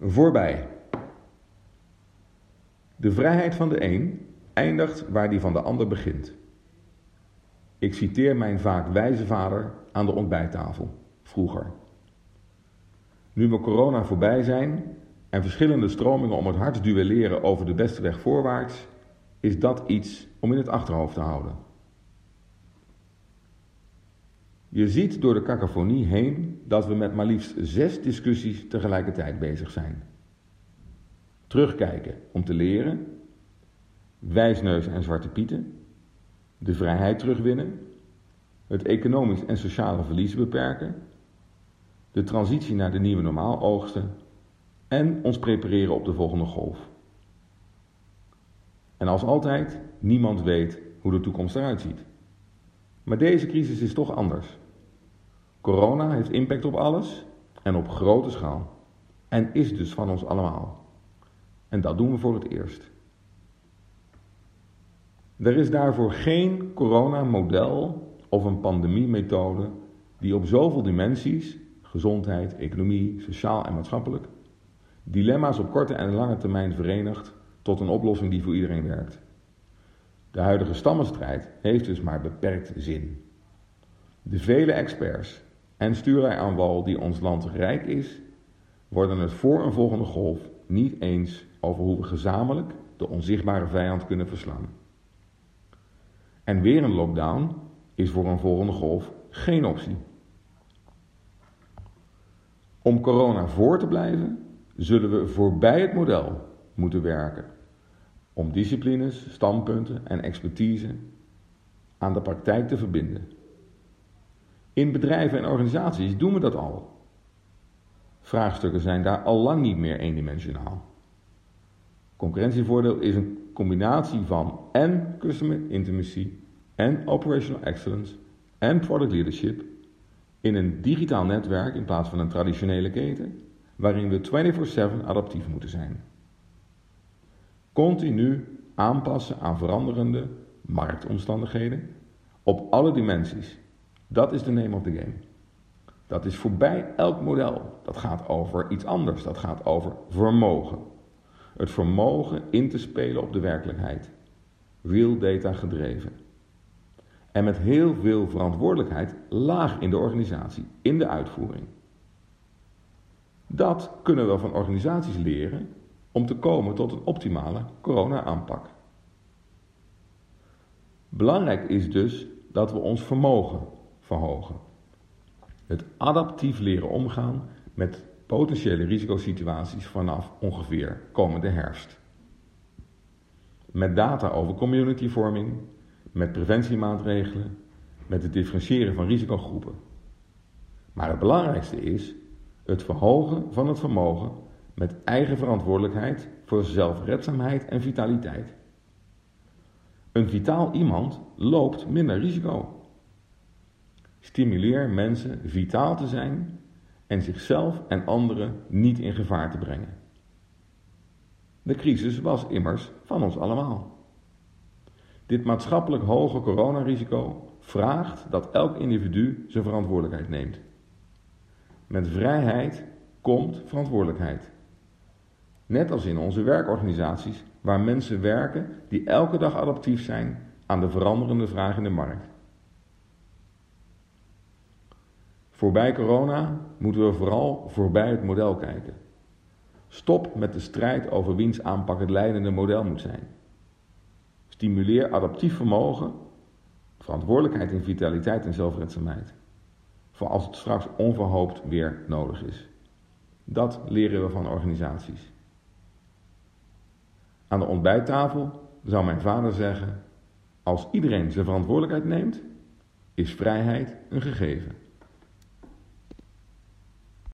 Voorbij. De vrijheid van de een eindigt waar die van de ander begint. Ik citeer mijn vaak wijze vader aan de ontbijttafel, vroeger. Nu we corona voorbij zijn en verschillende stromingen om het hart duelleren over de beste weg voorwaarts, is dat iets om in het achterhoofd te houden. Je ziet door de cacophonie heen dat we met maar liefst zes discussies tegelijkertijd bezig zijn. Terugkijken om te leren, wijsneus en zwarte pieten, de vrijheid terugwinnen, het economisch en sociale verlies beperken, de transitie naar de nieuwe normaal oogsten en ons prepareren op de volgende golf. En als altijd, niemand weet hoe de toekomst eruit ziet. Maar deze crisis is toch anders. Corona heeft impact op alles en op grote schaal. En is dus van ons allemaal. En dat doen we voor het eerst. Er is daarvoor geen coronamodel of een pandemiemethode die op zoveel dimensies, gezondheid, economie, sociaal en maatschappelijk, dilemma's op korte en lange termijn verenigt tot een oplossing die voor iedereen werkt. De huidige stammenstrijd heeft dus maar beperkt zin. De vele experts en stuurlui aan wal die ons land rijk is, worden het voor een volgende golf niet eens over hoe we gezamenlijk de onzichtbare vijand kunnen verslaan. En weer een lockdown is voor een volgende golf geen optie. Om corona voor te blijven, zullen we voorbij het model moeten werken. Om disciplines, standpunten en expertise aan de praktijk te verbinden. In bedrijven en organisaties doen we dat al. Vraagstukken zijn daar al lang niet meer eendimensionaal. Concurrentievoordeel is een combinatie van en customer intimacy en operational excellence en product leadership in een digitaal netwerk in plaats van een traditionele keten, waarin we 24/7 adaptief moeten zijn. Continu aanpassen aan veranderende marktomstandigheden op alle dimensies dat is de name of the game. Dat is voorbij elk model. Dat gaat over iets anders. Dat gaat over vermogen. Het vermogen in te spelen op de werkelijkheid. Real data gedreven. En met heel veel verantwoordelijkheid laag in de organisatie, in de uitvoering. Dat kunnen we van organisaties leren om te komen tot een optimale corona-aanpak. Belangrijk is dus dat we ons vermogen verhogen. Het adaptief leren omgaan met potentiële risicosituaties vanaf ongeveer komende herfst. Met data over communityvorming, met preventiemaatregelen, met het differentiëren van risicogroepen. Maar het belangrijkste is het verhogen van het vermogen met eigen verantwoordelijkheid voor zelfredzaamheid en vitaliteit. Een vitaal iemand loopt minder risico. Stimuleer mensen vitaal te zijn en zichzelf en anderen niet in gevaar te brengen. De crisis was immers van ons allemaal. Dit maatschappelijk hoge coronarisico vraagt dat elk individu zijn verantwoordelijkheid neemt. Met vrijheid komt verantwoordelijkheid. Net als in onze werkorganisaties, waar mensen werken die elke dag adaptief zijn aan de veranderende vraag in de markt. Voorbij corona moeten we vooral voorbij het model kijken. Stop met de strijd over wiens aanpak het leidende model moet zijn. Stimuleer adaptief vermogen, verantwoordelijkheid in vitaliteit en zelfredzaamheid. Voor als het straks onverhoopt weer nodig is. Dat leren we van organisaties. Aan de ontbijttafel zou mijn vader zeggen: Als iedereen zijn verantwoordelijkheid neemt, is vrijheid een gegeven.